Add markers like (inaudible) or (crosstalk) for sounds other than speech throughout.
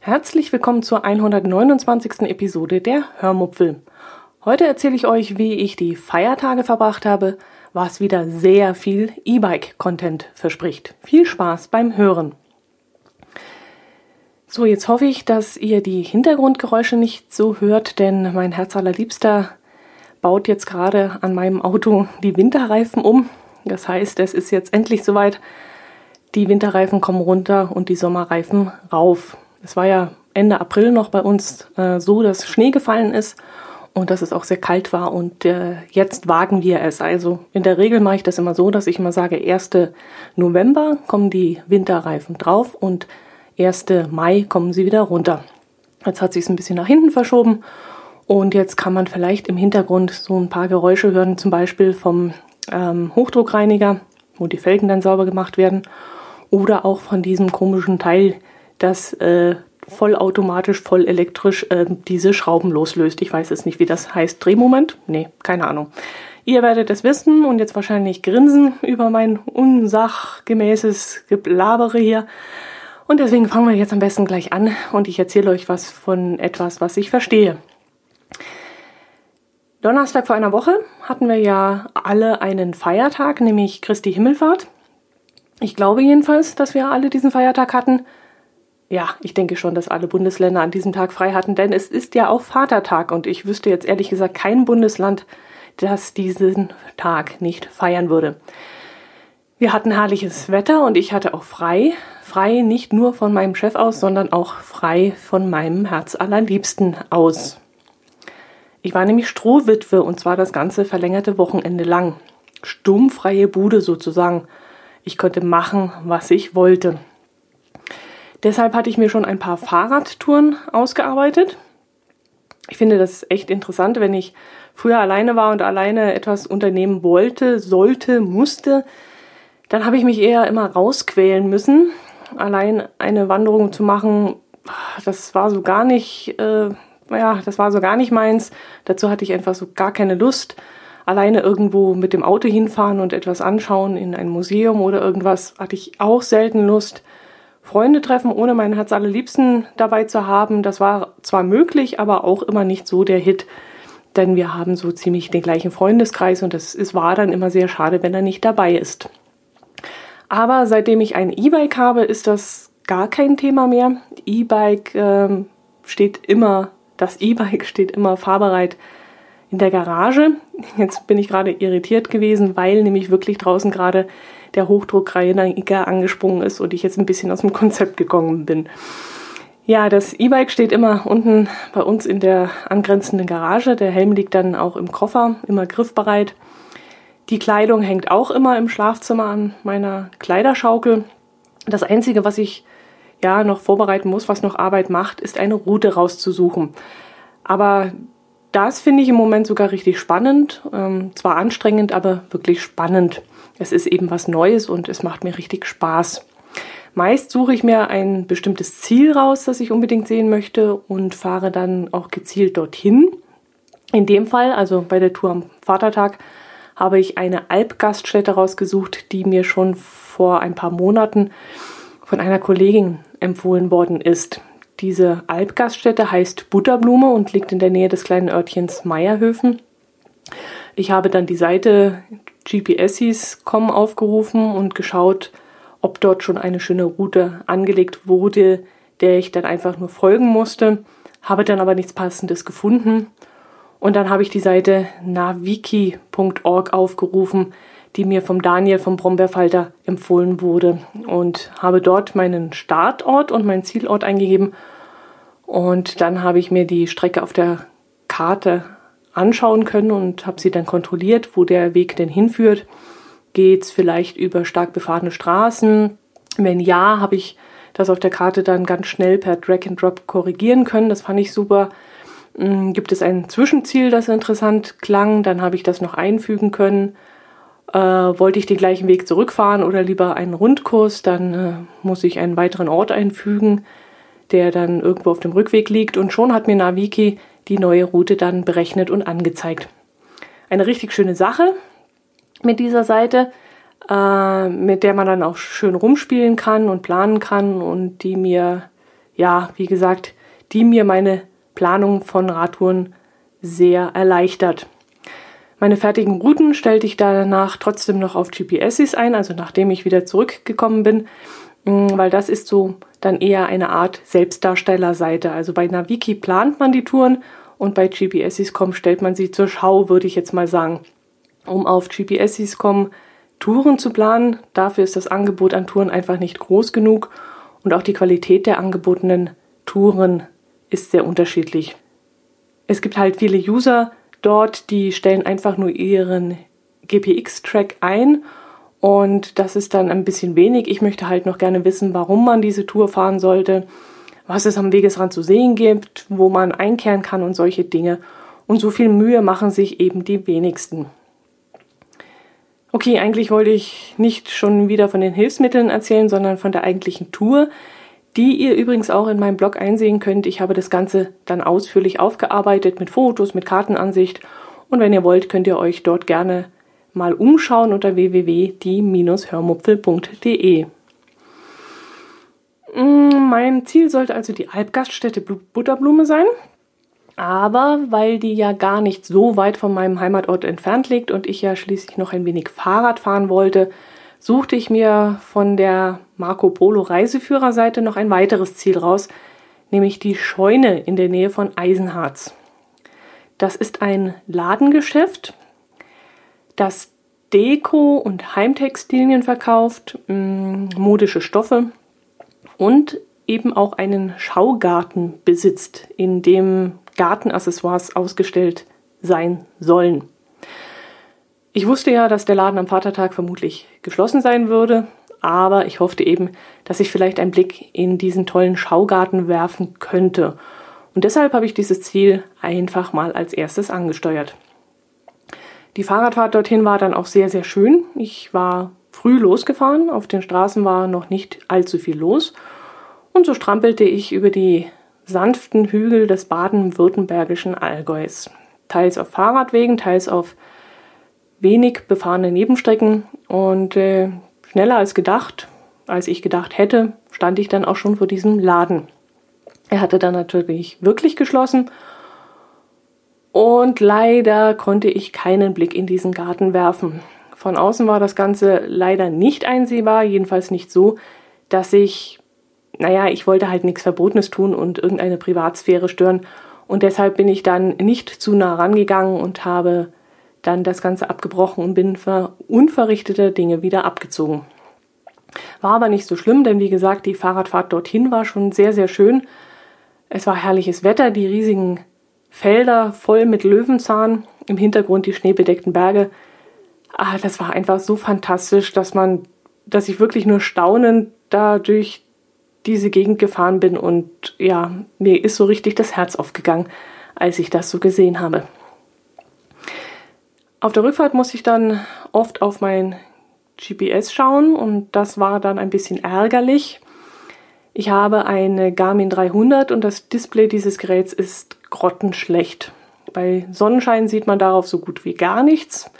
Herzlich willkommen zur 129. Episode der Hörmupfel. Heute erzähle ich euch, wie ich die Feiertage verbracht habe, was wieder sehr viel E-Bike-Content verspricht. Viel Spaß beim Hören. So, jetzt hoffe ich, dass ihr die Hintergrundgeräusche nicht so hört, denn mein Herz allerliebster baut jetzt gerade an meinem Auto die Winterreifen um. Das heißt, es ist jetzt endlich soweit. Die Winterreifen kommen runter und die Sommerreifen rauf. Es war ja Ende April noch bei uns äh, so, dass Schnee gefallen ist und dass es auch sehr kalt war. Und äh, jetzt wagen wir es. Also in der Regel mache ich das immer so, dass ich immer sage, 1. November kommen die Winterreifen drauf und 1. Mai kommen sie wieder runter. Jetzt hat sich es ein bisschen nach hinten verschoben und jetzt kann man vielleicht im Hintergrund so ein paar Geräusche hören, zum Beispiel vom ähm, Hochdruckreiniger, wo die Felgen dann sauber gemacht werden, oder auch von diesem komischen Teil, das äh, vollautomatisch, voll elektrisch äh, diese Schrauben loslöst. Ich weiß jetzt nicht, wie das heißt. Drehmoment? Nee, keine Ahnung. Ihr werdet es wissen und jetzt wahrscheinlich grinsen über mein unsachgemäßes Geblabere hier. Und deswegen fangen wir jetzt am besten gleich an und ich erzähle euch was von etwas, was ich verstehe. Donnerstag vor einer Woche hatten wir ja alle einen Feiertag, nämlich Christi Himmelfahrt. Ich glaube jedenfalls, dass wir alle diesen Feiertag hatten. Ja, ich denke schon, dass alle Bundesländer an diesem Tag frei hatten, denn es ist ja auch Vatertag und ich wüsste jetzt ehrlich gesagt kein Bundesland, das diesen Tag nicht feiern würde. Wir hatten herrliches Wetter und ich hatte auch frei. Frei nicht nur von meinem Chef aus, sondern auch frei von meinem Herz allerliebsten aus. Ich war nämlich Strohwitwe und zwar das ganze verlängerte Wochenende lang. Sturmfreie Bude sozusagen. Ich konnte machen, was ich wollte. Deshalb hatte ich mir schon ein paar Fahrradtouren ausgearbeitet. Ich finde das echt interessant, wenn ich früher alleine war und alleine etwas unternehmen wollte, sollte, musste, dann habe ich mich eher immer rausquälen müssen. Allein eine Wanderung zu machen, das war so gar nicht, äh, ja, das war so gar nicht meins. Dazu hatte ich einfach so gar keine Lust. Alleine irgendwo mit dem Auto hinfahren und etwas anschauen in ein Museum oder irgendwas hatte ich auch selten Lust. Freunde treffen, ohne meinen Herz allerliebsten dabei zu haben, das war zwar möglich, aber auch immer nicht so der Hit. Denn wir haben so ziemlich den gleichen Freundeskreis und es war dann immer sehr schade, wenn er nicht dabei ist. Aber seitdem ich ein E-Bike habe, ist das gar kein Thema mehr. E-Bike ähm, steht immer, das E-Bike steht immer fahrbereit in der Garage. Jetzt bin ich gerade irritiert gewesen, weil nämlich wirklich draußen gerade der Hochdruckreiniger angesprungen ist und ich jetzt ein bisschen aus dem Konzept gekommen bin. Ja, das E-Bike steht immer unten bei uns in der angrenzenden Garage. Der Helm liegt dann auch im Koffer, immer griffbereit. Die Kleidung hängt auch immer im Schlafzimmer an meiner Kleiderschaukel. Das Einzige, was ich ja noch vorbereiten muss, was noch Arbeit macht, ist eine Route rauszusuchen. Aber das finde ich im Moment sogar richtig spannend. Ähm, zwar anstrengend, aber wirklich spannend. Es ist eben was Neues und es macht mir richtig Spaß. Meist suche ich mir ein bestimmtes Ziel raus, das ich unbedingt sehen möchte und fahre dann auch gezielt dorthin. In dem Fall, also bei der Tour am Vatertag, habe ich eine Alpgaststätte rausgesucht, die mir schon vor ein paar Monaten von einer Kollegin empfohlen worden ist. Diese Alpgaststätte heißt Butterblume und liegt in der Nähe des kleinen Örtchens Meierhöfen. Ich habe dann die Seite GPSis.com aufgerufen und geschaut, ob dort schon eine schöne Route angelegt wurde, der ich dann einfach nur folgen musste, habe dann aber nichts Passendes gefunden und dann habe ich die Seite naviki.org aufgerufen, die mir vom Daniel vom Brombeerfalter empfohlen wurde und habe dort meinen Startort und meinen Zielort eingegeben. Und dann habe ich mir die Strecke auf der Karte anschauen können und habe sie dann kontrolliert, wo der Weg denn hinführt. Geht es vielleicht über stark befahrene Straßen? Wenn ja, habe ich das auf der Karte dann ganz schnell per Drag and Drop korrigieren können. Das fand ich super. Hm, gibt es ein Zwischenziel, das interessant klang, dann habe ich das noch einfügen können. Äh, wollte ich den gleichen Weg zurückfahren oder lieber einen Rundkurs, dann äh, muss ich einen weiteren Ort einfügen, der dann irgendwo auf dem Rückweg liegt und schon hat mir Naviki die neue Route dann berechnet und angezeigt. eine richtig schöne Sache mit dieser Seite, äh, mit der man dann auch schön rumspielen kann und planen kann und die mir, ja, wie gesagt, die mir meine Planung von Radtouren sehr erleichtert. Meine fertigen Routen stellte ich danach trotzdem noch auf GPSs ein, also nachdem ich wieder zurückgekommen bin, mm, weil das ist so dann eher eine Art Selbstdarstellerseite. Also bei Naviki plant man die Touren und bei GPSs.com stellt man sie zur Schau, würde ich jetzt mal sagen. Um auf GPSs.com Touren zu planen, dafür ist das Angebot an Touren einfach nicht groß genug und auch die Qualität der angebotenen Touren ist sehr unterschiedlich. Es gibt halt viele User dort, die stellen einfach nur ihren GPX-Track ein und das ist dann ein bisschen wenig. Ich möchte halt noch gerne wissen, warum man diese Tour fahren sollte, was es am Wegesrand zu sehen gibt, wo man einkehren kann und solche Dinge. Und so viel Mühe machen sich eben die wenigsten. Okay, eigentlich wollte ich nicht schon wieder von den Hilfsmitteln erzählen, sondern von der eigentlichen Tour die ihr übrigens auch in meinem Blog einsehen könnt. Ich habe das Ganze dann ausführlich aufgearbeitet mit Fotos, mit Kartenansicht und wenn ihr wollt, könnt ihr euch dort gerne mal umschauen unter www.die-hörmupfel.de. Mm, mein Ziel sollte also die Alpgaststätte Butterblume sein. Aber weil die ja gar nicht so weit von meinem Heimatort entfernt liegt und ich ja schließlich noch ein wenig Fahrrad fahren wollte, suchte ich mir von der Marco Polo Reiseführerseite noch ein weiteres Ziel raus, nämlich die Scheune in der Nähe von Eisenharz. Das ist ein Ladengeschäft, das Deko und Heimtextilien verkauft, mm, modische Stoffe und eben auch einen Schaugarten besitzt, in dem Gartenaccessoires ausgestellt sein sollen. Ich wusste ja, dass der Laden am Vatertag vermutlich geschlossen sein würde, aber ich hoffte eben, dass ich vielleicht einen Blick in diesen tollen Schaugarten werfen könnte. Und deshalb habe ich dieses Ziel einfach mal als erstes angesteuert. Die Fahrradfahrt dorthin war dann auch sehr, sehr schön. Ich war früh losgefahren, auf den Straßen war noch nicht allzu viel los. Und so strampelte ich über die sanften Hügel des baden-württembergischen Allgäus. Teils auf Fahrradwegen, teils auf wenig befahrene Nebenstrecken und äh, schneller als gedacht, als ich gedacht hätte, stand ich dann auch schon vor diesem Laden. Er hatte dann natürlich wirklich geschlossen und leider konnte ich keinen Blick in diesen Garten werfen. Von außen war das Ganze leider nicht einsehbar, jedenfalls nicht so, dass ich, naja, ich wollte halt nichts Verbotenes tun und irgendeine Privatsphäre stören und deshalb bin ich dann nicht zu nah rangegangen und habe dann das Ganze abgebrochen und bin für unverrichtete Dinge wieder abgezogen. War aber nicht so schlimm, denn wie gesagt, die Fahrradfahrt dorthin war schon sehr, sehr schön. Es war herrliches Wetter, die riesigen Felder voll mit Löwenzahn, im Hintergrund die schneebedeckten Berge. Ah, das war einfach so fantastisch, dass man, dass ich wirklich nur staunend da durch diese Gegend gefahren bin und ja, mir ist so richtig das Herz aufgegangen, als ich das so gesehen habe. Auf der Rückfahrt musste ich dann oft auf mein GPS schauen und das war dann ein bisschen ärgerlich. Ich habe eine Garmin 300 und das Display dieses Geräts ist grottenschlecht. Bei Sonnenschein sieht man darauf so gut wie gar nichts.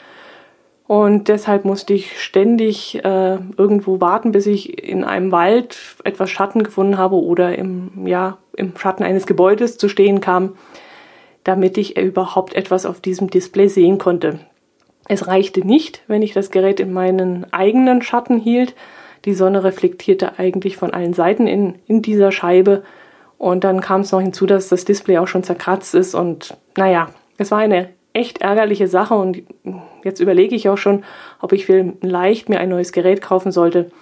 Und deshalb musste ich ständig äh, irgendwo warten, bis ich in einem Wald etwas Schatten gefunden habe oder im, ja, im Schatten eines Gebäudes zu stehen kam damit ich überhaupt etwas auf diesem Display sehen konnte. Es reichte nicht, wenn ich das Gerät in meinen eigenen Schatten hielt. Die Sonne reflektierte eigentlich von allen Seiten in, in dieser Scheibe. Und dann kam es noch hinzu, dass das Display auch schon zerkratzt ist. Und naja, es war eine echt ärgerliche Sache. Und jetzt überlege ich auch schon, ob ich vielleicht mir ein neues Gerät kaufen sollte.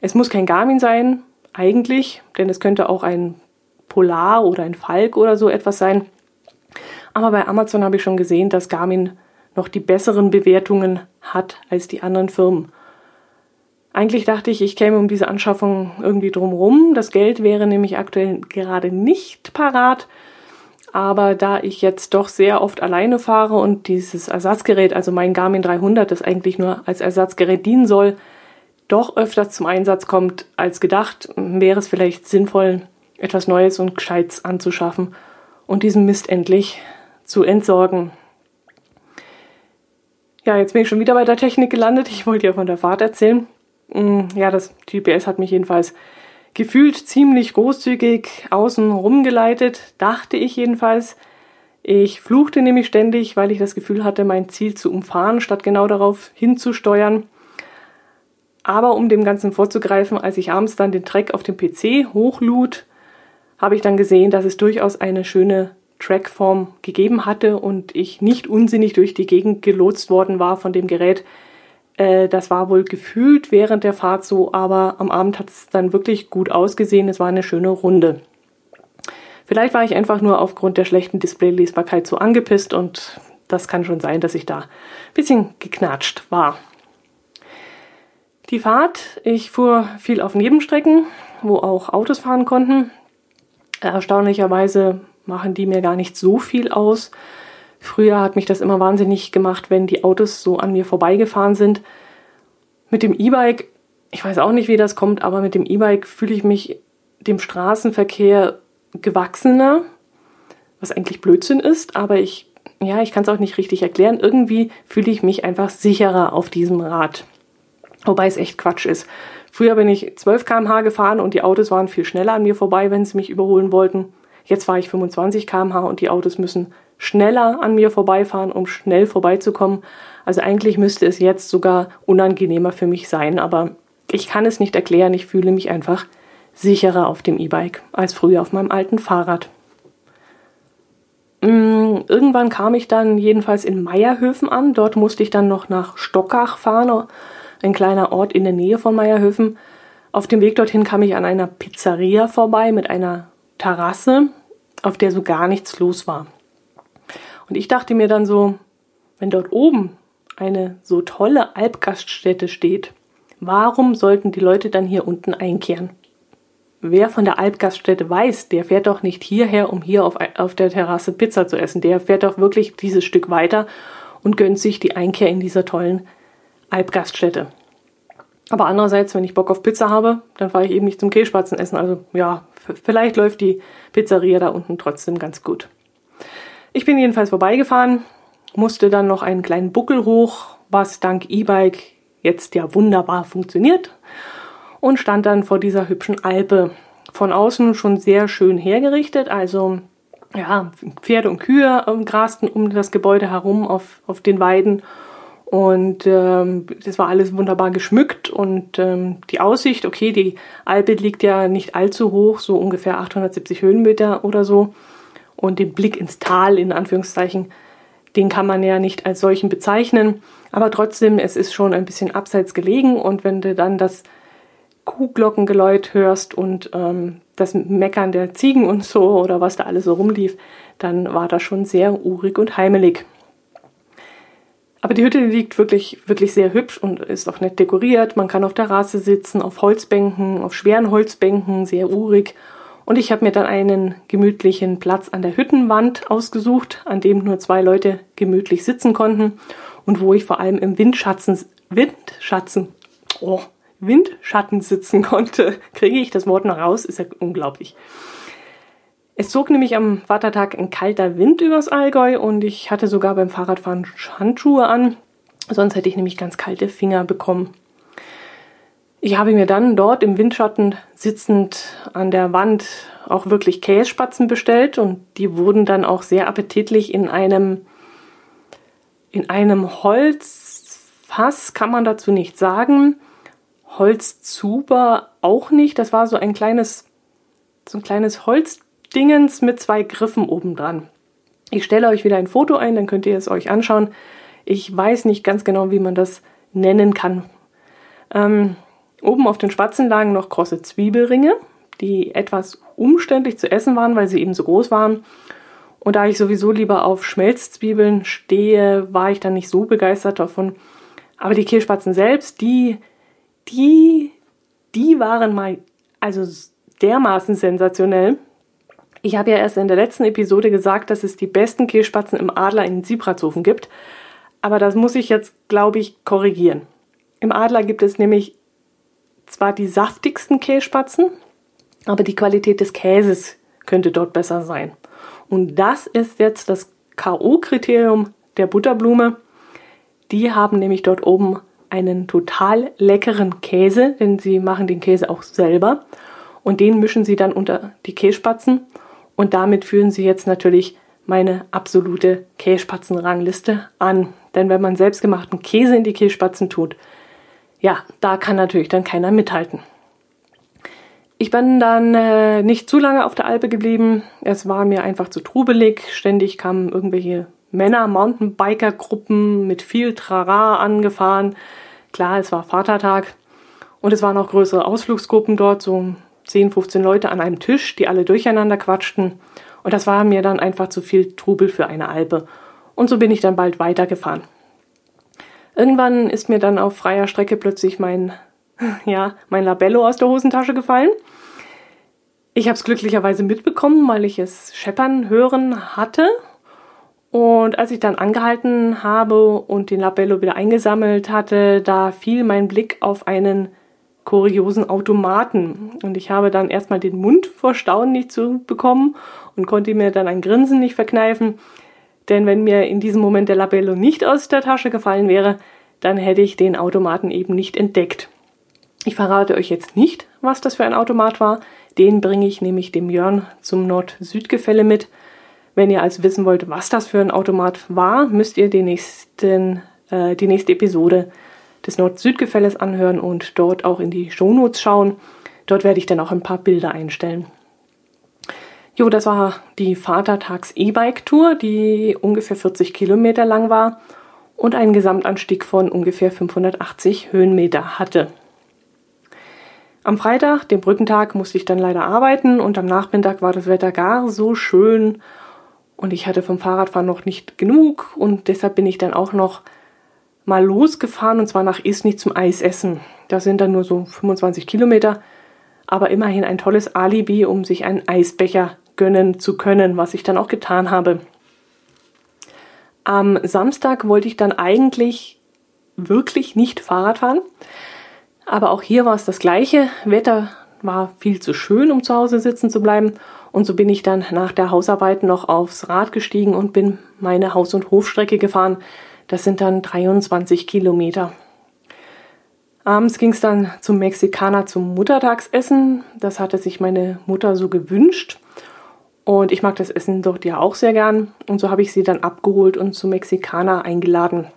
Es muss kein Garmin sein, eigentlich, denn es könnte auch ein Polar oder ein Falk oder so etwas sein. Aber bei Amazon habe ich schon gesehen, dass Garmin noch die besseren Bewertungen hat als die anderen Firmen. Eigentlich dachte ich, ich käme um diese Anschaffung irgendwie drumherum. Das Geld wäre nämlich aktuell gerade nicht parat. Aber da ich jetzt doch sehr oft alleine fahre und dieses Ersatzgerät, also mein Garmin 300, das eigentlich nur als Ersatzgerät dienen soll, doch öfters zum Einsatz kommt als gedacht, wäre es vielleicht sinnvoll, etwas Neues und Gescheites anzuschaffen und diesen Mist endlich zu entsorgen. Ja, jetzt bin ich schon wieder bei der Technik gelandet. Ich wollte ja von der Fahrt erzählen. Mm, ja, das GPS hat mich jedenfalls gefühlt ziemlich großzügig außen rumgeleitet, dachte ich jedenfalls. Ich fluchte nämlich ständig, weil ich das Gefühl hatte, mein Ziel zu umfahren, statt genau darauf hinzusteuern. Aber um dem Ganzen vorzugreifen, als ich abends dann den Track auf dem PC hochlud, habe ich dann gesehen, dass es durchaus eine schöne Trackform gegeben hatte und ich nicht unsinnig durch die Gegend gelotst worden war von dem Gerät. Äh, das war wohl gefühlt während der Fahrt so, aber am Abend hat es dann wirklich gut ausgesehen. Es war eine schöne Runde. Vielleicht war ich einfach nur aufgrund der schlechten Displaylesbarkeit so angepisst und das kann schon sein, dass ich da ein bisschen geknatscht war. Die Fahrt, ich fuhr viel auf Nebenstrecken, wo auch Autos fahren konnten. Erstaunlicherweise machen die mir gar nicht so viel aus. Früher hat mich das immer wahnsinnig gemacht, wenn die Autos so an mir vorbeigefahren sind. Mit dem E-Bike, ich weiß auch nicht, wie das kommt, aber mit dem E-Bike fühle ich mich dem Straßenverkehr gewachsener, was eigentlich Blödsinn ist, aber ich, ja, ich kann es auch nicht richtig erklären. Irgendwie fühle ich mich einfach sicherer auf diesem Rad. Wobei es echt Quatsch ist. Früher bin ich 12 km/h gefahren und die Autos waren viel schneller an mir vorbei, wenn sie mich überholen wollten. Jetzt fahre ich 25 km/h und die Autos müssen schneller an mir vorbeifahren, um schnell vorbeizukommen. Also eigentlich müsste es jetzt sogar unangenehmer für mich sein, aber ich kann es nicht erklären. Ich fühle mich einfach sicherer auf dem E-Bike als früher auf meinem alten Fahrrad. Mm, irgendwann kam ich dann jedenfalls in Meierhöfen an. Dort musste ich dann noch nach Stockach fahren, ein kleiner Ort in der Nähe von Meierhöfen. Auf dem Weg dorthin kam ich an einer Pizzeria vorbei mit einer Terrasse, auf der so gar nichts los war. Und ich dachte mir dann so, wenn dort oben eine so tolle Alpgaststätte steht, warum sollten die Leute dann hier unten einkehren? Wer von der Alpgaststätte weiß, der fährt doch nicht hierher, um hier auf, auf der Terrasse Pizza zu essen. Der fährt doch wirklich dieses Stück weiter und gönnt sich die Einkehr in dieser tollen Alpgaststätte. Aber andererseits, wenn ich Bock auf Pizza habe, dann fahre ich eben nicht zum Kehlspatzen essen. Also ja, vielleicht läuft die Pizzeria da unten trotzdem ganz gut. Ich bin jedenfalls vorbeigefahren, musste dann noch einen kleinen Buckel hoch, was dank E-Bike jetzt ja wunderbar funktioniert und stand dann vor dieser hübschen Alpe. Von außen schon sehr schön hergerichtet, also ja, Pferde und Kühe ähm, grasten um das Gebäude herum auf, auf den Weiden und ähm, das war alles wunderbar geschmückt und ähm, die Aussicht, okay, die Alpe liegt ja nicht allzu hoch, so ungefähr 870 Höhenmeter oder so. Und den Blick ins Tal, in Anführungszeichen, den kann man ja nicht als solchen bezeichnen. Aber trotzdem, es ist schon ein bisschen abseits gelegen und wenn du dann das Kuhglockengeläut hörst und ähm, das Meckern der Ziegen und so oder was da alles so rumlief, dann war das schon sehr urig und heimelig. Aber die Hütte liegt wirklich, wirklich sehr hübsch und ist auch nett dekoriert. Man kann auf der Rasse sitzen, auf Holzbänken, auf schweren Holzbänken, sehr urig. Und ich habe mir dann einen gemütlichen Platz an der Hüttenwand ausgesucht, an dem nur zwei Leute gemütlich sitzen konnten und wo ich vor allem im Windschatten, Windschatten, oh, Windschatten sitzen konnte. (laughs) Kriege ich das Wort noch raus? Ist ja unglaublich. Es zog nämlich am Vatertag ein kalter Wind übers Allgäu und ich hatte sogar beim Fahrradfahren Handschuhe an, sonst hätte ich nämlich ganz kalte Finger bekommen. Ich habe mir dann dort im Windschatten sitzend an der Wand auch wirklich Kässpatzen bestellt und die wurden dann auch sehr appetitlich in einem in einem Holzfass kann man dazu nicht sagen. Holzzuber auch nicht. Das war so ein kleines so ein kleines Holz Dingens mit zwei Griffen oben dran. Ich stelle euch wieder ein Foto ein, dann könnt ihr es euch anschauen. Ich weiß nicht ganz genau, wie man das nennen kann. Ähm, oben auf den Spatzen lagen noch krosse Zwiebelringe, die etwas umständlich zu essen waren, weil sie eben so groß waren. Und da ich sowieso lieber auf Schmelzzwiebeln stehe, war ich dann nicht so begeistert davon. Aber die Kehlspatzen selbst, die, die, die waren mal also dermaßen sensationell. Ich habe ja erst in der letzten Episode gesagt, dass es die besten Kehlspatzen im Adler in Sibratshofen gibt. Aber das muss ich jetzt, glaube ich, korrigieren. Im Adler gibt es nämlich zwar die saftigsten Kehlspatzen, aber die Qualität des Käses könnte dort besser sein. Und das ist jetzt das K.O.-Kriterium der Butterblume. Die haben nämlich dort oben einen total leckeren Käse, denn sie machen den Käse auch selber. Und den mischen sie dann unter die Kässpatzen. Und damit führen sie jetzt natürlich meine absolute Kässpatzenrangliste an. Denn wenn man selbstgemachten Käse in die Kässpatzen tut, ja, da kann natürlich dann keiner mithalten. Ich bin dann äh, nicht zu lange auf der Alpe geblieben. Es war mir einfach zu trubelig. Ständig kamen irgendwelche Männer, Mountainbiker-Gruppen mit viel Trara angefahren. Klar, es war Vatertag und es waren auch größere Ausflugsgruppen dort, so 10, 15 Leute an einem Tisch, die alle durcheinander quatschten. Und das war mir dann einfach zu viel Trubel für eine Alpe. Und so bin ich dann bald weitergefahren. Irgendwann ist mir dann auf freier Strecke plötzlich mein, (laughs) ja, mein Labello aus der Hosentasche gefallen. Ich habe es glücklicherweise mitbekommen, weil ich es scheppern hören hatte. Und als ich dann angehalten habe und den Labello wieder eingesammelt hatte, da fiel mein Blick auf einen kuriosen Automaten. Und ich habe dann erstmal den Mund vor Staunen nicht zu bekommen und konnte mir dann ein Grinsen nicht verkneifen. Denn wenn mir in diesem Moment der Labello nicht aus der Tasche gefallen wäre, dann hätte ich den Automaten eben nicht entdeckt. Ich verrate euch jetzt nicht, was das für ein Automat war. Den bringe ich nämlich dem Jörn zum Nord-Süd-Gefälle mit. Wenn ihr also wissen wollt, was das für ein Automat war, müsst ihr den nächsten, äh, die nächste Episode des Nord-Süd-Gefälles anhören und dort auch in die Shownotes schauen. Dort werde ich dann auch ein paar Bilder einstellen. Jo, das war die Vatertags-E-Bike-Tour, die ungefähr 40 Kilometer lang war und einen Gesamtanstieg von ungefähr 580 Höhenmeter hatte. Am Freitag, dem Brückentag, musste ich dann leider arbeiten und am Nachmittag war das Wetter gar so schön und ich hatte vom Fahrradfahren noch nicht genug und deshalb bin ich dann auch noch mal losgefahren und zwar nach Isny zum Eisessen. Das sind dann nur so 25 Kilometer, aber immerhin ein tolles Alibi, um sich einen Eisbecher gönnen zu können, was ich dann auch getan habe. Am Samstag wollte ich dann eigentlich wirklich nicht Fahrrad fahren, aber auch hier war es das gleiche. Wetter war viel zu schön, um zu Hause sitzen zu bleiben. Und so bin ich dann nach der Hausarbeit noch aufs Rad gestiegen und bin meine Haus- und Hofstrecke gefahren. Das sind dann 23 Kilometer. Abends ging es dann zum Mexikaner zum Muttertagsessen. Das hatte sich meine Mutter so gewünscht. Und ich mag das Essen dort ja auch sehr gern. Und so habe ich sie dann abgeholt und zum Mexikaner eingeladen.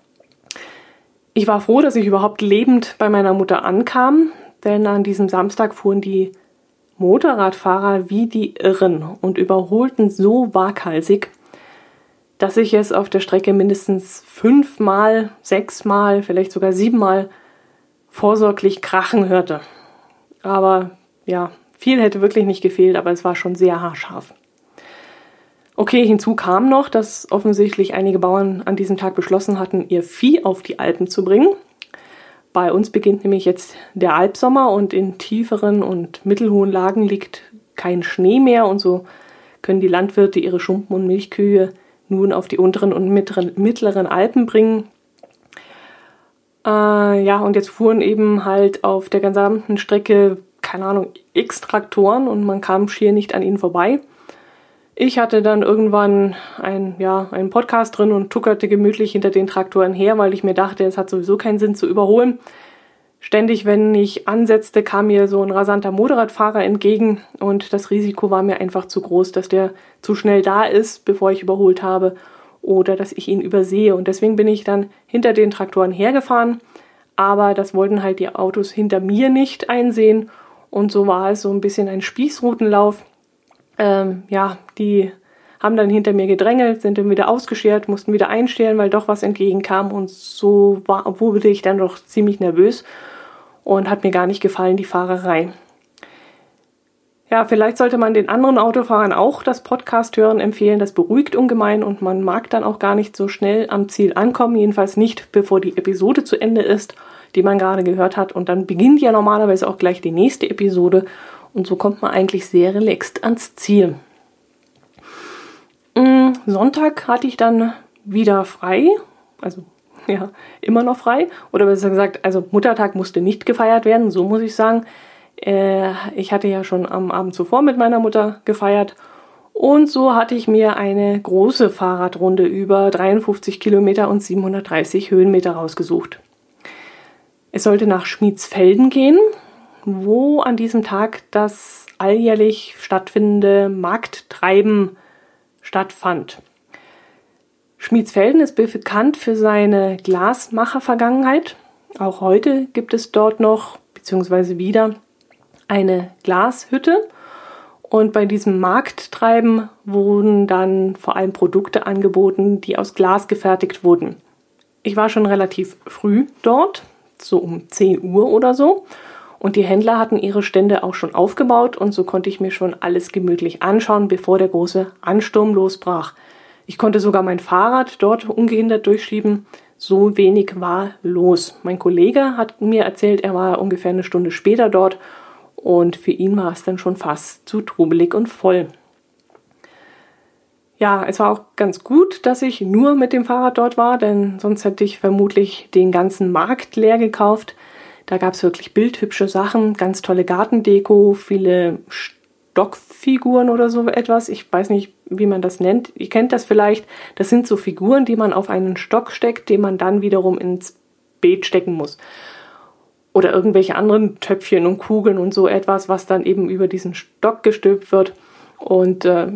Ich war froh, dass ich überhaupt lebend bei meiner Mutter ankam, denn an diesem Samstag fuhren die Motorradfahrer wie die Irren und überholten so waghalsig, dass ich es auf der Strecke mindestens fünfmal, sechsmal, vielleicht sogar siebenmal vorsorglich krachen hörte. Aber ja, viel hätte wirklich nicht gefehlt, aber es war schon sehr haarscharf. Okay, hinzu kam noch, dass offensichtlich einige Bauern an diesem Tag beschlossen hatten, ihr Vieh auf die Alpen zu bringen. Bei uns beginnt nämlich jetzt der Alpsommer und in tieferen und mittelhohen Lagen liegt kein Schnee mehr und so können die Landwirte ihre Schumpen und Milchkühe nun auf die unteren und mittleren, mittleren Alpen bringen. Äh, ja, und jetzt fuhren eben halt auf der gesamten Strecke, keine Ahnung, x Traktoren und man kam schier nicht an ihnen vorbei. Ich hatte dann irgendwann ein, ja, einen Podcast drin und tuckerte gemütlich hinter den Traktoren her, weil ich mir dachte, es hat sowieso keinen Sinn zu überholen. Ständig, wenn ich ansetzte, kam mir so ein rasanter Motorradfahrer entgegen und das Risiko war mir einfach zu groß, dass der zu schnell da ist, bevor ich überholt habe oder dass ich ihn übersehe. Und deswegen bin ich dann hinter den Traktoren hergefahren, aber das wollten halt die Autos hinter mir nicht einsehen und so war es so ein bisschen ein Spießrutenlauf. Ähm, ja, die haben dann hinter mir gedrängelt, sind dann wieder ausgeschert, mussten wieder einstellen, weil doch was entgegenkam und so war, wurde ich dann doch ziemlich nervös und hat mir gar nicht gefallen, die Fahrerei. Ja, vielleicht sollte man den anderen Autofahrern auch das Podcast hören empfehlen. Das beruhigt ungemein und man mag dann auch gar nicht so schnell am Ziel ankommen. Jedenfalls nicht, bevor die Episode zu Ende ist, die man gerade gehört hat. Und dann beginnt ja normalerweise auch gleich die nächste Episode. Und so kommt man eigentlich sehr relaxed ans Ziel. Mm, Sonntag hatte ich dann wieder frei, also (laughs) ja, immer noch frei. Oder besser gesagt, also Muttertag musste nicht gefeiert werden, so muss ich sagen. Äh, ich hatte ja schon am Abend zuvor mit meiner Mutter gefeiert Und so hatte ich mir eine große Fahrradrunde über 53 Kilometer und 730 Höhenmeter rausgesucht. Es sollte nach Schmiedsfelden gehen, wo an diesem Tag das alljährlich stattfindende Markttreiben stattfand. Schmiedsfelden ist bekannt für seine Glasmacher-Vergangenheit. Auch heute gibt es dort noch, beziehungsweise wieder, eine Glashütte und bei diesem Markttreiben wurden dann vor allem Produkte angeboten, die aus Glas gefertigt wurden. Ich war schon relativ früh dort, so um 10 Uhr oder so. Und die Händler hatten ihre Stände auch schon aufgebaut und so konnte ich mir schon alles gemütlich anschauen, bevor der große Ansturm losbrach. Ich konnte sogar mein Fahrrad dort ungehindert durchschieben. So wenig war los. Mein Kollege hat mir erzählt, er war ungefähr eine Stunde später dort und für ihn war es dann schon fast zu trubelig und voll. Ja, es war auch ganz gut, dass ich nur mit dem Fahrrad dort war, denn sonst hätte ich vermutlich den ganzen Markt leer gekauft. Da gab es wirklich bildhübsche Sachen, ganz tolle Gartendeko, viele Stockfiguren oder so etwas. Ich weiß nicht, wie man das nennt. Ihr kennt das vielleicht. Das sind so Figuren, die man auf einen Stock steckt, den man dann wiederum ins Beet stecken muss oder irgendwelche anderen Töpfchen und Kugeln und so etwas, was dann eben über diesen Stock gestülpt wird. Und äh,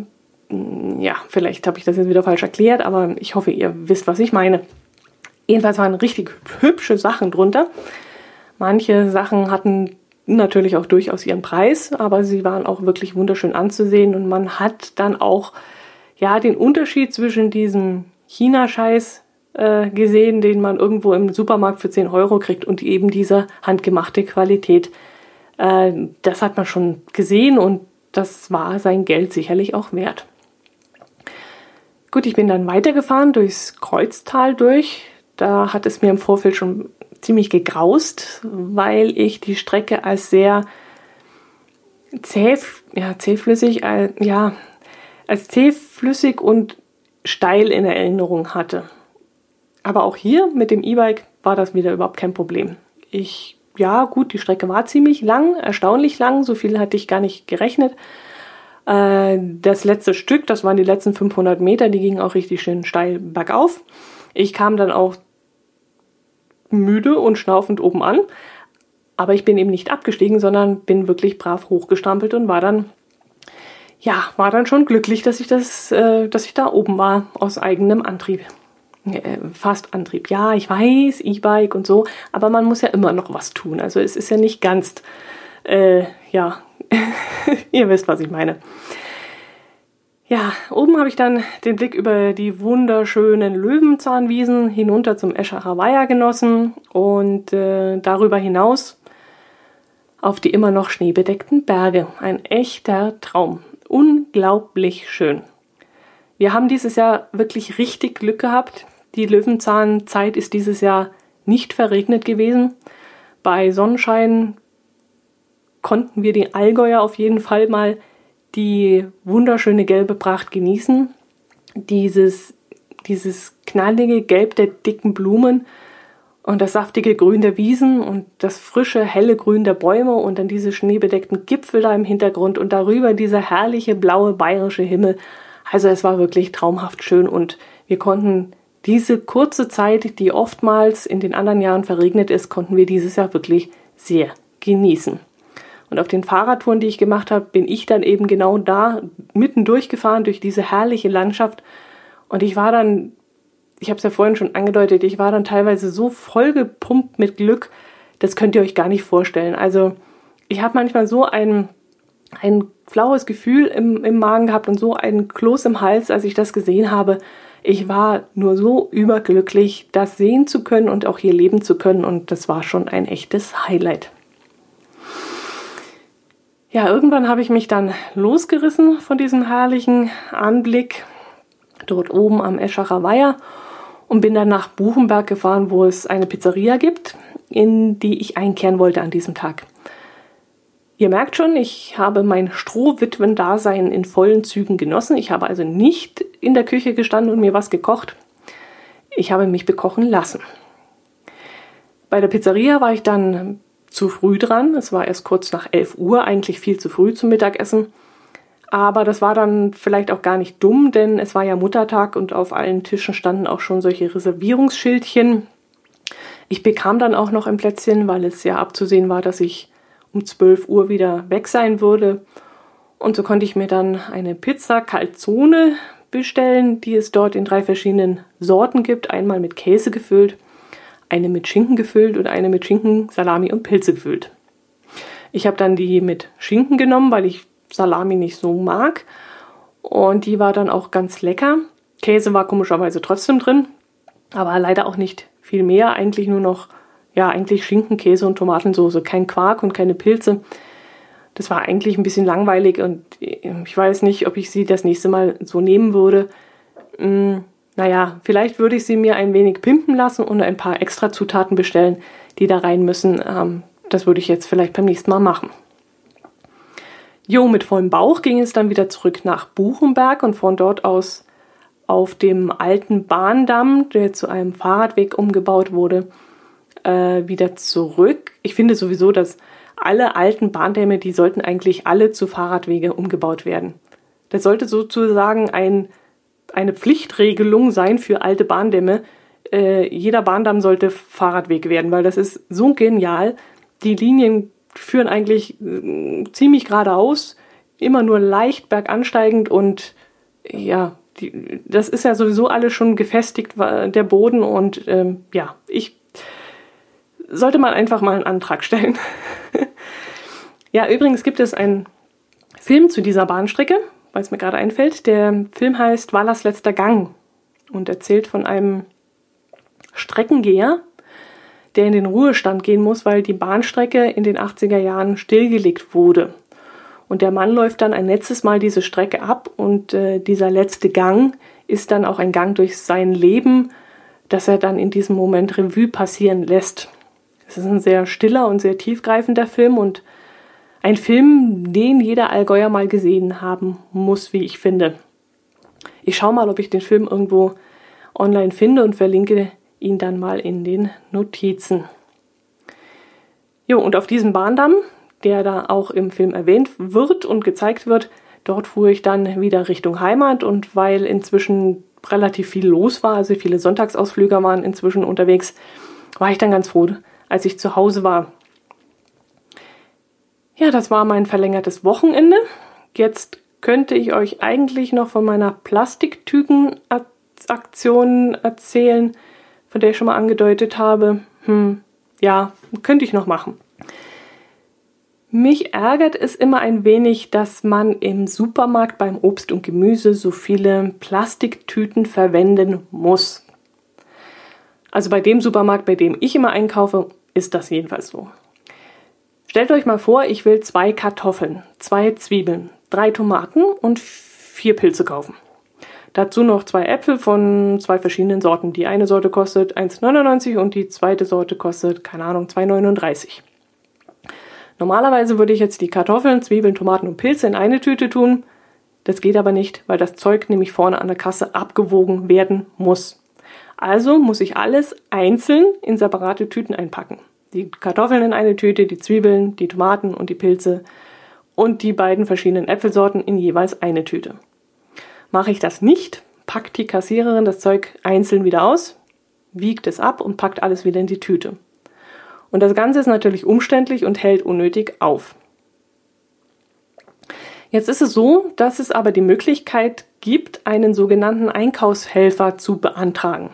ja, vielleicht habe ich das jetzt wieder falsch erklärt, aber ich hoffe, ihr wisst, was ich meine. Jedenfalls waren richtig hübsche Sachen drunter. Manche Sachen hatten natürlich auch durchaus ihren Preis, aber sie waren auch wirklich wunderschön anzusehen und man hat dann auch ja den Unterschied zwischen diesem China-Scheiß äh, gesehen, den man irgendwo im Supermarkt für 10 Euro kriegt und eben diese handgemachte Qualität. Äh, das hat man schon gesehen und das war sein Geld sicherlich auch wert. Gut, ich bin dann weitergefahren durchs Kreuztal durch. Da hat es mir im Vorfeld schon ziemlich gegraust, weil ich die Strecke als sehr zäh, ja, zähflüssig, äh, ja, als zähflüssig und steil in Erinnerung hatte. Aber auch hier mit dem E-Bike war das wieder überhaupt kein Problem. Ich, ja, gut, die Strecke war ziemlich lang, erstaunlich lang, so viel hatte ich gar nicht gerechnet. Äh, das letzte Stück, das waren die letzten 500 Meter, die gingen auch richtig schön steil bergauf. Ich kam dann auch müde und schnaufend oben an, aber ich bin eben nicht abgestiegen, sondern bin wirklich brav hochgestampelt und war dann ja, war dann schon glücklich, dass ich das, äh, dass ich da oben war aus eigenem Antrieb. Äh, Fastantrieb. Ja, ich weiß, E-Bike und so, aber man muss ja immer noch was tun. Also es ist ja nicht ganz, äh, ja, (laughs) ihr wisst, was ich meine. Ja, oben habe ich dann den Blick über die wunderschönen Löwenzahnwiesen hinunter zum Eschacher Weiher genossen und äh, darüber hinaus auf die immer noch schneebedeckten Berge. Ein echter Traum. Unglaublich schön. Wir haben dieses Jahr wirklich richtig Glück gehabt. Die Löwenzahnzeit ist dieses Jahr nicht verregnet gewesen. Bei Sonnenschein konnten wir den Allgäuer auf jeden Fall mal die wunderschöne gelbe Pracht genießen. Dieses, dieses knallige Gelb der dicken Blumen und das saftige Grün der Wiesen und das frische, helle Grün der Bäume und dann diese schneebedeckten Gipfel da im Hintergrund und darüber dieser herrliche blaue bayerische Himmel. Also es war wirklich traumhaft schön und wir konnten diese kurze Zeit, die oftmals in den anderen Jahren verregnet ist, konnten wir dieses Jahr wirklich sehr genießen. Und auf den Fahrradtouren, die ich gemacht habe, bin ich dann eben genau da mitten durchgefahren durch diese herrliche Landschaft. Und ich war dann, ich habe es ja vorhin schon angedeutet, ich war dann teilweise so vollgepumpt mit Glück, das könnt ihr euch gar nicht vorstellen. Also ich habe manchmal so ein, ein flaues Gefühl im, im Magen gehabt und so ein Kloß im Hals, als ich das gesehen habe. Ich war nur so überglücklich, das sehen zu können und auch hier leben zu können und das war schon ein echtes Highlight. Ja, irgendwann habe ich mich dann losgerissen von diesem herrlichen Anblick dort oben am Eschacher Weiher und bin dann nach Buchenberg gefahren, wo es eine Pizzeria gibt, in die ich einkehren wollte an diesem Tag. Ihr merkt schon, ich habe mein Strohwitwen-Dasein in vollen Zügen genossen. Ich habe also nicht in der Küche gestanden und mir was gekocht. Ich habe mich bekochen lassen. Bei der Pizzeria war ich dann zu früh dran. Es war erst kurz nach 11 Uhr, eigentlich viel zu früh zum Mittagessen. Aber das war dann vielleicht auch gar nicht dumm, denn es war ja Muttertag und auf allen Tischen standen auch schon solche Reservierungsschildchen. Ich bekam dann auch noch ein Plätzchen, weil es ja abzusehen war, dass ich um 12 Uhr wieder weg sein würde. Und so konnte ich mir dann eine Pizza Calzone bestellen, die es dort in drei verschiedenen Sorten gibt. Einmal mit Käse gefüllt, eine mit Schinken gefüllt und eine mit Schinken, Salami und Pilze gefüllt. Ich habe dann die mit Schinken genommen, weil ich Salami nicht so mag. Und die war dann auch ganz lecker. Käse war komischerweise trotzdem drin, aber leider auch nicht viel mehr. Eigentlich nur noch, ja, eigentlich Schinken, Käse und Tomatensauce. Kein Quark und keine Pilze. Das war eigentlich ein bisschen langweilig und ich weiß nicht, ob ich sie das nächste Mal so nehmen würde. Naja, vielleicht würde ich sie mir ein wenig pimpen lassen und ein paar extra Zutaten bestellen, die da rein müssen. Ähm, das würde ich jetzt vielleicht beim nächsten Mal machen. Jo, mit vollem Bauch ging es dann wieder zurück nach Buchenberg und von dort aus auf dem alten Bahndamm, der zu einem Fahrradweg umgebaut wurde, äh, wieder zurück. Ich finde sowieso, dass alle alten Bahndämme, die sollten eigentlich alle zu Fahrradwege umgebaut werden. Das sollte sozusagen ein, eine Pflichtregelung sein für alte Bahndämme. Äh, jeder Bahndamm sollte Fahrradweg werden, weil das ist so genial. Die Linien führen eigentlich äh, ziemlich geradeaus, immer nur leicht bergansteigend und ja, die, das ist ja sowieso alles schon gefestigt, der Boden und ähm, ja, ich sollte man einfach mal einen Antrag (laughs) stellen. ja, übrigens gibt es einen Film zu dieser Bahnstrecke, weil es mir gerade einfällt. Der Film heißt Wallers letzter Gang und erzählt von einem Streckengeher, der in den Ruhestand gehen muss, weil die Bahnstrecke in den 80er Jahren stillgelegt wurde. Und der Mann läuft dann ein letztes Mal diese Strecke ab und äh, dieser letzte Gang ist dann auch ein Gang durch sein Leben, das er dann in diesem Moment Revue passieren lässt. Es ist ein sehr stiller und sehr tiefgreifender Film und ein Film, den jeder Allgäuer mal gesehen haben muss, wie ich finde. Ich schaue mal, ob ich den Film irgendwo online finde und verlinke ihn dann mal in den Notizen. Jo, und auf diesem Bahndamm, der da auch im Film erwähnt wird und gezeigt wird, dort fuhr ich dann wieder Richtung Heimat und weil inzwischen relativ viel los war, also viele Sonntagsausflüger waren inzwischen unterwegs, war ich dann ganz froh, als ich zu Hause war. Ja, das war mein verlängertes Wochenende. Jetzt könnte ich euch eigentlich noch von meiner Plastiktüten-Aktion erzählen von der ich schon mal angedeutet habe, hm, ja, könnte ich noch machen. Mich ärgert es immer ein wenig, dass man im Supermarkt beim Obst und Gemüse so viele Plastiktüten verwenden muss. Also bei dem Supermarkt, bei dem ich immer einkaufe, ist das jedenfalls so. Stellt euch mal vor, ich will zwei Kartoffeln, zwei Zwiebeln, drei Tomaten und vier Pilze kaufen. Dazu noch zwei Äpfel von zwei verschiedenen Sorten. Die eine Sorte kostet 1,99 und die zweite Sorte kostet, keine Ahnung, 2,39. Normalerweise würde ich jetzt die Kartoffeln, Zwiebeln, Tomaten und Pilze in eine Tüte tun. Das geht aber nicht, weil das Zeug nämlich vorne an der Kasse abgewogen werden muss. Also muss ich alles einzeln in separate Tüten einpacken. Die Kartoffeln in eine Tüte, die Zwiebeln, die Tomaten und die Pilze und die beiden verschiedenen Äpfelsorten in jeweils eine Tüte. Mache ich das nicht, packt die Kassiererin das Zeug einzeln wieder aus, wiegt es ab und packt alles wieder in die Tüte. Und das Ganze ist natürlich umständlich und hält unnötig auf. Jetzt ist es so, dass es aber die Möglichkeit gibt, einen sogenannten Einkaufshelfer zu beantragen.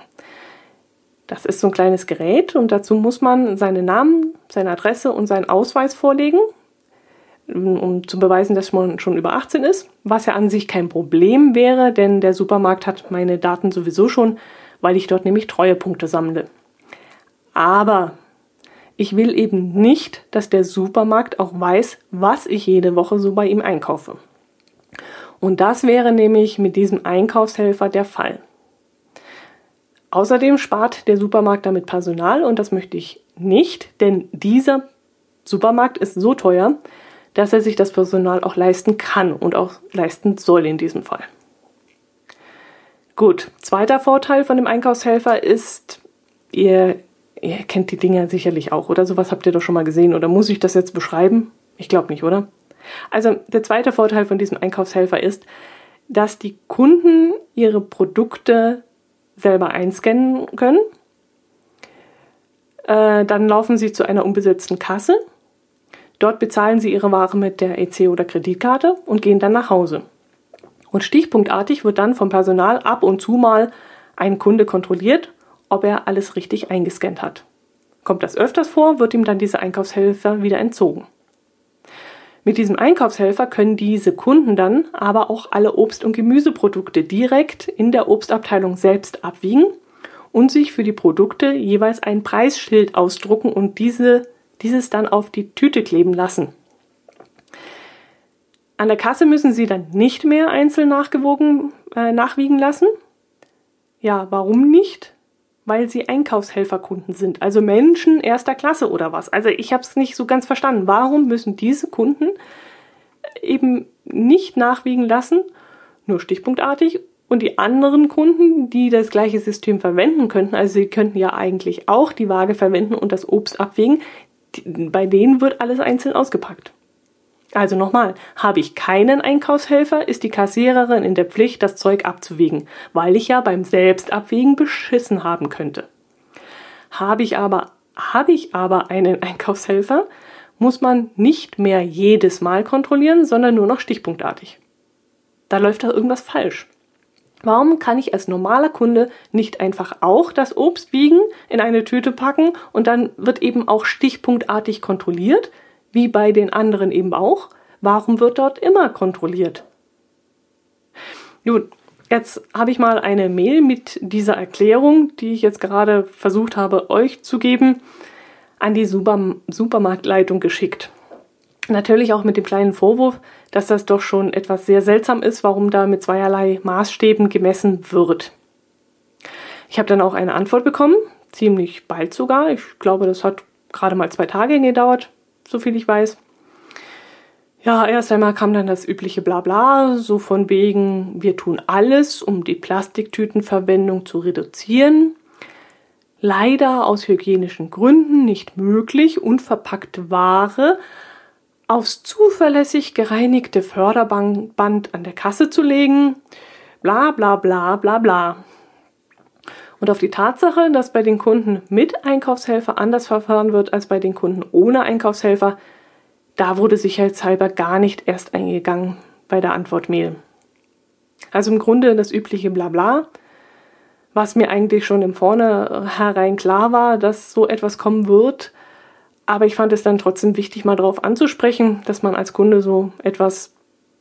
Das ist so ein kleines Gerät und dazu muss man seinen Namen, seine Adresse und seinen Ausweis vorlegen um zu beweisen, dass man schon über 18 ist, was ja an sich kein Problem wäre, denn der Supermarkt hat meine Daten sowieso schon, weil ich dort nämlich Treuepunkte sammle. Aber ich will eben nicht, dass der Supermarkt auch weiß, was ich jede Woche so bei ihm einkaufe. Und das wäre nämlich mit diesem Einkaufshelfer der Fall. Außerdem spart der Supermarkt damit Personal und das möchte ich nicht, denn dieser Supermarkt ist so teuer, dass er sich das Personal auch leisten kann und auch leisten soll in diesem Fall. Gut, zweiter Vorteil von dem Einkaufshelfer ist, ihr, ihr kennt die Dinger sicherlich auch, oder? Sowas habt ihr doch schon mal gesehen, oder muss ich das jetzt beschreiben? Ich glaube nicht, oder? Also der zweite Vorteil von diesem Einkaufshelfer ist, dass die Kunden ihre Produkte selber einscannen können. Äh, dann laufen sie zu einer unbesetzten Kasse. Dort bezahlen sie ihre Ware mit der EC oder Kreditkarte und gehen dann nach Hause. Und stichpunktartig wird dann vom Personal ab und zu mal ein Kunde kontrolliert, ob er alles richtig eingescannt hat. Kommt das öfters vor, wird ihm dann dieser Einkaufshelfer wieder entzogen. Mit diesem Einkaufshelfer können diese Kunden dann aber auch alle Obst- und Gemüseprodukte direkt in der Obstabteilung selbst abwiegen und sich für die Produkte jeweils ein Preisschild ausdrucken und diese, dieses dann auf die Tüte kleben lassen. An der Kasse müssen Sie dann nicht mehr einzeln nachgewogen, äh, nachwiegen lassen. Ja, warum nicht? Weil sie Einkaufshelferkunden sind, also Menschen erster Klasse oder was. Also ich habe es nicht so ganz verstanden. Warum müssen diese Kunden eben nicht nachwiegen lassen, nur stichpunktartig, und die anderen Kunden, die das gleiche System verwenden könnten, also sie könnten ja eigentlich auch die Waage verwenden und das Obst abwägen, bei denen wird alles einzeln ausgepackt. Also nochmal, habe ich keinen Einkaufshelfer, ist die Kassiererin in der Pflicht, das Zeug abzuwiegen, weil ich ja beim Selbstabwiegen beschissen haben könnte. Habe ich aber, habe ich aber einen (laughs) Einkaufshelfer, muss man nicht mehr jedes Mal kontrollieren, sondern nur noch stichpunktartig. Da läuft da irgendwas falsch. Warum kann ich als normaler Kunde nicht einfach auch das Obst wiegen, in eine Tüte packen und dann wird eben auch stichpunktartig kontrolliert? Wie bei den anderen eben auch. Warum wird dort immer kontrolliert? Nun, jetzt habe ich mal eine Mail mit dieser Erklärung, die ich jetzt gerade versucht habe, euch zu geben, an die Super Supermarktleitung geschickt. Natürlich auch mit dem kleinen Vorwurf, dass das doch schon etwas sehr seltsam ist, warum da mit zweierlei Maßstäben gemessen wird. Ich habe dann auch eine Antwort bekommen, ziemlich bald sogar. Ich glaube, das hat gerade mal zwei Tage gedauert so viel ich weiß. Ja, erst einmal kam dann das übliche Blabla, so von wegen, wir tun alles, um die Plastiktütenverwendung zu reduzieren. Leider aus hygienischen Gründen nicht möglich, unverpackte Ware aufs zuverlässig gereinigte Förderband an der Kasse zu legen. Bla bla bla bla bla. Und auf die Tatsache, dass bei den Kunden mit Einkaufshelfer anders verfahren wird als bei den Kunden ohne Einkaufshelfer, da wurde sicherheitshalber gar nicht erst eingegangen bei der Antwortmail. Also im Grunde das übliche Blabla, was mir eigentlich schon im Vornherein klar war, dass so etwas kommen wird. Aber ich fand es dann trotzdem wichtig, mal darauf anzusprechen, dass man als Kunde so etwas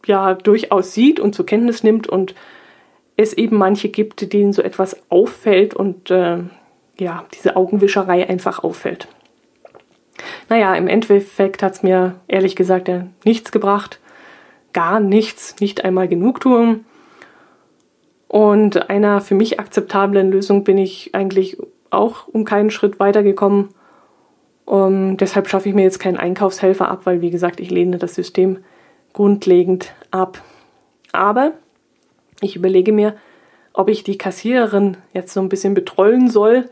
ja durchaus sieht und zur Kenntnis nimmt und es eben manche gibt, denen so etwas auffällt und äh, ja, diese Augenwischerei einfach auffällt. Naja, im Endeffekt hat es mir ehrlich gesagt ja nichts gebracht. Gar nichts, nicht einmal Genugtuung. Und einer für mich akzeptablen Lösung bin ich eigentlich auch um keinen Schritt weitergekommen. Um, deshalb schaffe ich mir jetzt keinen Einkaufshelfer ab, weil wie gesagt, ich lehne das System grundlegend ab. Aber ich überlege mir, ob ich die Kassiererin jetzt so ein bisschen betrollen soll,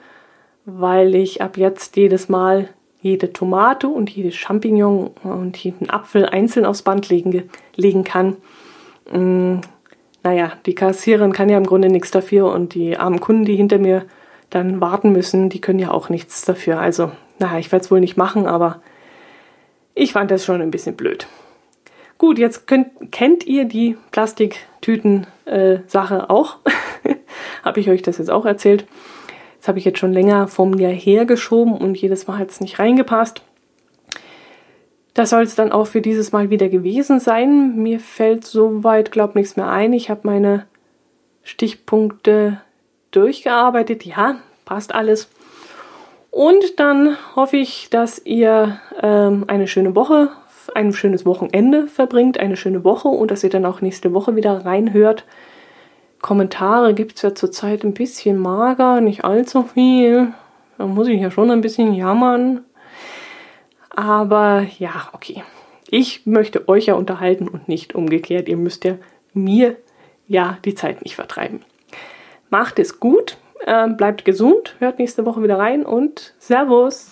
weil ich ab jetzt jedes Mal jede Tomate und jede Champignon und jeden Apfel einzeln aufs Band legen, legen kann. Mm, naja, die Kassiererin kann ja im Grunde nichts dafür und die armen Kunden, die hinter mir dann warten müssen, die können ja auch nichts dafür. Also, naja, ich werde es wohl nicht machen, aber ich fand das schon ein bisschen blöd. Gut, jetzt könnt, kennt ihr die Plastiktüten-Sache äh, auch. (laughs) habe ich euch das jetzt auch erzählt. Das habe ich jetzt schon länger vor mir hergeschoben und jedes Mal hat es nicht reingepasst. Das soll es dann auch für dieses Mal wieder gewesen sein. Mir fällt soweit, glaube nichts mehr ein. Ich habe meine Stichpunkte durchgearbeitet. Ja, passt alles. Und dann hoffe ich, dass ihr ähm, eine schöne Woche ein schönes Wochenende verbringt, eine schöne Woche und dass ihr dann auch nächste Woche wieder reinhört. Kommentare gibt es ja zurzeit ein bisschen mager, nicht allzu viel. Da muss ich ja schon ein bisschen jammern. Aber ja, okay. Ich möchte euch ja unterhalten und nicht umgekehrt. Ihr müsst ja mir ja die Zeit nicht vertreiben. Macht es gut, äh, bleibt gesund, hört nächste Woche wieder rein und Servus.